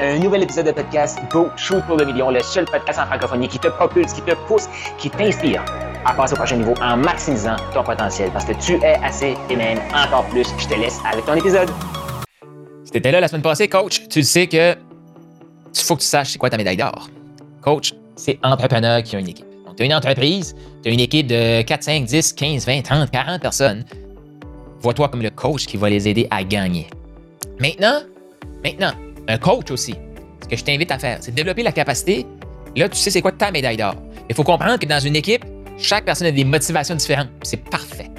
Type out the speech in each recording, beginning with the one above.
Un nouvel épisode de podcast Go Shoot pour le million, le seul podcast en francophonie qui te propulse, qui te pousse, qui t'inspire à passer au prochain niveau en maximisant ton potentiel parce que tu es assez et même encore plus. Je te laisse avec ton épisode. Si t'étais là la semaine passée, coach, tu sais que il faut que tu saches c'est quoi ta médaille d'or. Coach, c'est entrepreneur qui a une équipe. Donc, tu as une entreprise, tu as une équipe de 4, 5, 10, 15, 20, 30, 40 personnes. Vois-toi comme le coach qui va les aider à gagner. Maintenant, maintenant, un coach aussi, ce que je t'invite à faire, c'est de développer la capacité. Là, tu sais c'est quoi ta médaille d'or. Il faut comprendre que dans une équipe, chaque personne a des motivations différentes. C'est parfait.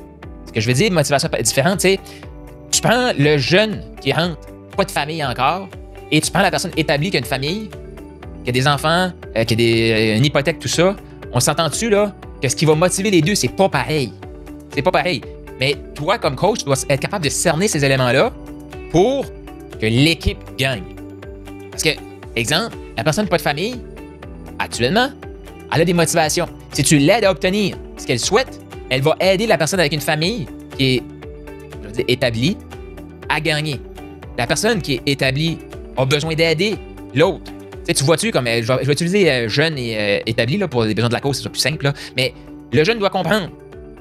Ce que je veux dire, motivation différente, c'est tu prends le jeune qui rentre, pas de famille encore, et tu prends la personne établie qui a une famille, qui a des enfants, euh, qui a des, euh, une hypothèque, tout ça. On s'entend-tu, là, que ce qui va motiver les deux, c'est pas pareil. C'est pas pareil. Mais toi, comme coach, tu dois être capable de cerner ces éléments-là pour que l'équipe gagne. Parce que, exemple, la personne pas de famille, actuellement, elle a des motivations. Si tu l'aides à obtenir ce qu'elle souhaite, elle va aider la personne avec une famille qui est établie à gagner. La personne qui est établie a besoin d'aider l'autre. Tu, sais, tu vois-tu comme. euh, Je vais, je vais utiliser euh, jeune et euh, établi là, pour les besoins de la cause, c'est plus simple. là. Mais le jeune doit comprendre.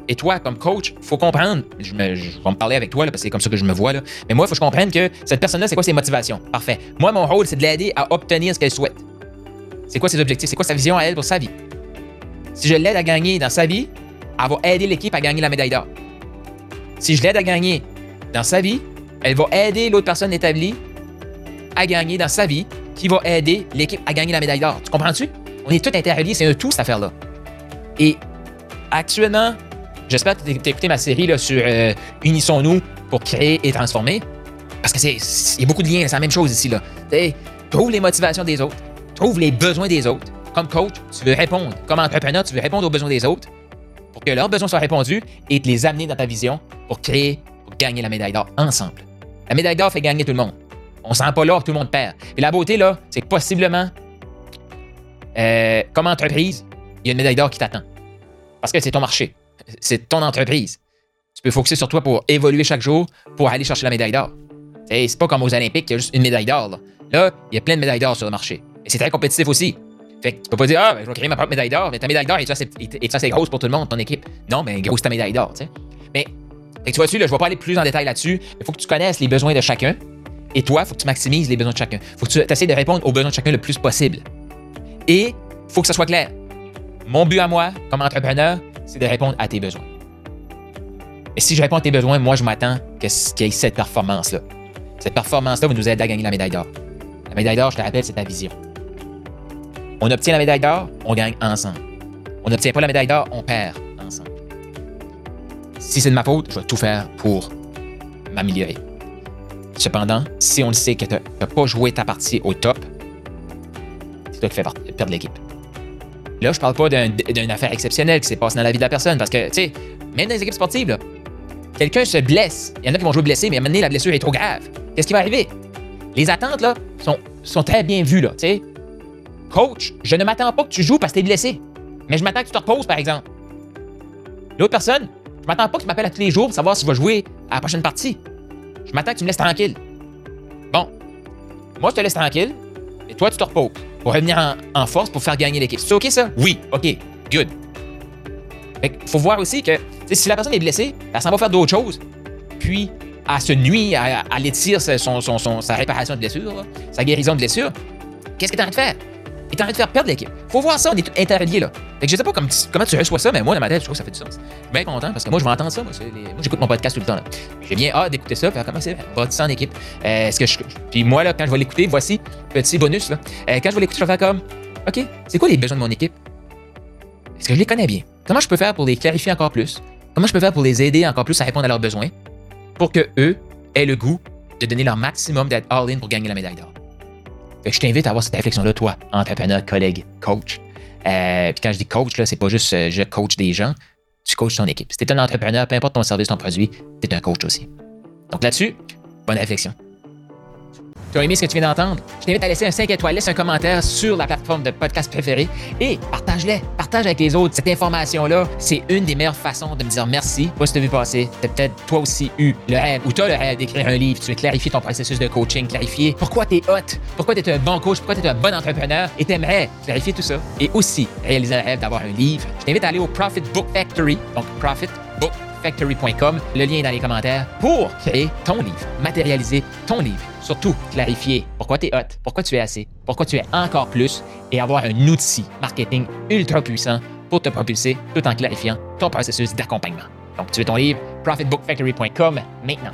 Et toi, comme coach, faut comprendre. Je, vais me parler avec toi là, parce que c'est comme ça que je me vois. Là. Mais moi, il faut que je comprenne que cette personne-là, c'est quoi ses motivations? Parfait. Moi, mon rôle, c'est de l'aider à obtenir ce qu'elle souhaite. C'est quoi ses objectifs? C'est quoi sa vision à elle pour sa vie? Si je l'aide à gagner dans sa vie, elle va aider l'équipe à gagner la médaille d'or. Si je l'aide à gagner dans sa vie, elle va aider l'autre personne établie à gagner dans sa vie, qui va aider l'équipe à gagner la médaille d'or. Tu comprends-tu? On est tous interreliés, c'est un tout, cette affaire-là. Et actuellement, j'espère que tu as écouté ma série là, sur euh, Unissons-nous pour créer et transformer. Parce que c'est il y a beaucoup de liens, c'est la même chose ici. Là. Trouve les motivations des autres, trouve les besoins des autres. Comme coach, tu veux répondre. Comme entrepreneur, tu veux répondre aux besoins des autres pour que leurs besoins soient répondus et te les amener dans ta vision pour créer, pour gagner la médaille d'or ensemble. La médaille d'or fait gagner tout le monde. On sent pas que tout le monde perd. Et la beauté, là, c'est que possiblement, euh, comme entreprise, il y a une médaille d'or qui t'attend. Parce que c'est ton marché. C'est ton entreprise. Tu peux focuser sur toi pour évoluer chaque jour pour aller chercher la médaille d'or. C'est pas comme aux Olympiques, il y a juste une médaille d'or. Là. Il y a plein de médailles d'or sur le marché. Et c'est très compétitif aussi. Fait que tu peux pas dire, ah, ben, je vais créer ma propre médaille d'or, mais ta médaille d'or est assez, est, assez grosse pour tout le monde, ton équipe? Non, mais grosse ta médaille d'or. Mais, tu vois-tu, là, je vais pas aller plus en détail là-dessus. Il faut que tu connaisses les besoins de chacun. Et toi, il faut que tu maximises les besoins de chacun. faut que tu essaies de répondre aux besoins de chacun le plus possible. Et faut que ça soit clair. Mon but à moi, comme entrepreneur, c'est de répondre à tes besoins. Et si je réponds à tes besoins, moi, je m'attends qu'il y ait cette performance-là. Cette performance-là va nous aider à gagner la médaille d'or. La médaille d'or, je te rappelle, c'est ta vision. On obtient la médaille d'or, on gagne ensemble. On n'obtient pas la médaille d'or, on perd ensemble. Si c'est de ma faute, je vais tout faire pour m'améliorer. Cependant, si on le sait que tu n'as pas joué ta partie au top, c'est toi qui fais perdre l'équipe. Là, je parle pas d'un- d'une affaire exceptionnelle qui s'est passée dans la vie de la personne, parce que, tu sais, même dans les équipes sportives, quelqu'un se blesse. Il y en a qui vont jouer blessé, mais à un moment donné, la blessure est trop grave. Qu'est-ce qui va arriver? Les attentes, là, sont, sont très bien vues, là, tu sais. Coach, je ne m'attends pas que tu joues parce que t'es blessé. Mais je m'attends que tu te reposes, par exemple. L'autre personne, je m'attends pas que tu m'appelles à tous les jours pour savoir si je vais jouer à la prochaine partie. Je m'attends que tu me laisses tranquille. Bon. Moi, je te laisse tranquille. Et toi, tu te reposes pour revenir en, force pour faire gagner l'équipe. C'est OK, ça? Oui. OK. Good. Fait que faut voir aussi que si la personne est blessée, elle s'en va faire d'autres choses. Puis, elle se nuit, à elle étire sa- son, son- son- sa réparation de blessure, sa guérison de blessure. Qu'est-ce que tu de faire? Tu es en train de faire perdre l'équipe. Faut voir ça, on est tous interreliés là. Fait que je sais pas comme- comment tu reçois ça, mais moi, dans ma tête, je trouve que ça fait du sens. Je suis bien content parce que moi, je vais entendre ça. Moi, j'écoute mon podcast tout le temps. J'ai bien hâte d'écouter ça, faire comment c'est, va ça en équipe. Euh, est-ce que. Puis moi, là, quand je vais l'écouter, voici, petit bonus, là. Euh, quand je vais l'écouter, je vais faire comme, OK, c'est quoi les besoins de mon équipe? Est-ce que je les connais bien? Comment je peux faire pour les clarifier encore plus? Comment je peux faire pour les aider encore plus à répondre à leurs besoins? Pour que eux aient le goût de donner leur maximum d'être all-in pour gagner la médaille d'or? Je t'invite à avoir cette réflexion-là, toi, entrepreneur, collègue, coach. Euh, puis quand je dis coach, là, c'est pas juste euh, je coach des gens, tu coaches ton équipe. Si t'es un entrepreneur, peu importe ton service, ton produit, t'es un coach aussi. Donc là-dessus, bonne réflexion. Tu as aimé ce que tu viens d'entendre? Je t'invite à laisser un 5 étoiles, laisse un commentaire sur la plateforme de podcast préférée et partage-les. Partage avec les autres. Cette information-là, c'est une des meilleures façons de me dire merci. Moi, si tu vu passer, tu peut-être toi aussi eu le rêve ou tu as le rêve d'écrire un livre. Tu veux clarifier ton processus de coaching, clarifier pourquoi tu es hot, pourquoi tu es un bon coach, pourquoi tu es un bon entrepreneur et tu aimerais clarifier tout ça. Et aussi réaliser le rêve d'avoir un livre. Je t'invite à aller au Profit Book Factory, donc Profit Book factory.com. Le lien est dans les commentaires pour créer ton livre, matérialiser ton livre. Surtout, clarifier pourquoi tu es hot, pourquoi tu es assez, pourquoi tu es encore plus et avoir un outil marketing ultra puissant pour te propulser tout en clarifiant ton processus d'accompagnement. Donc, tu veux ton livre, profitbookfactory.com maintenant.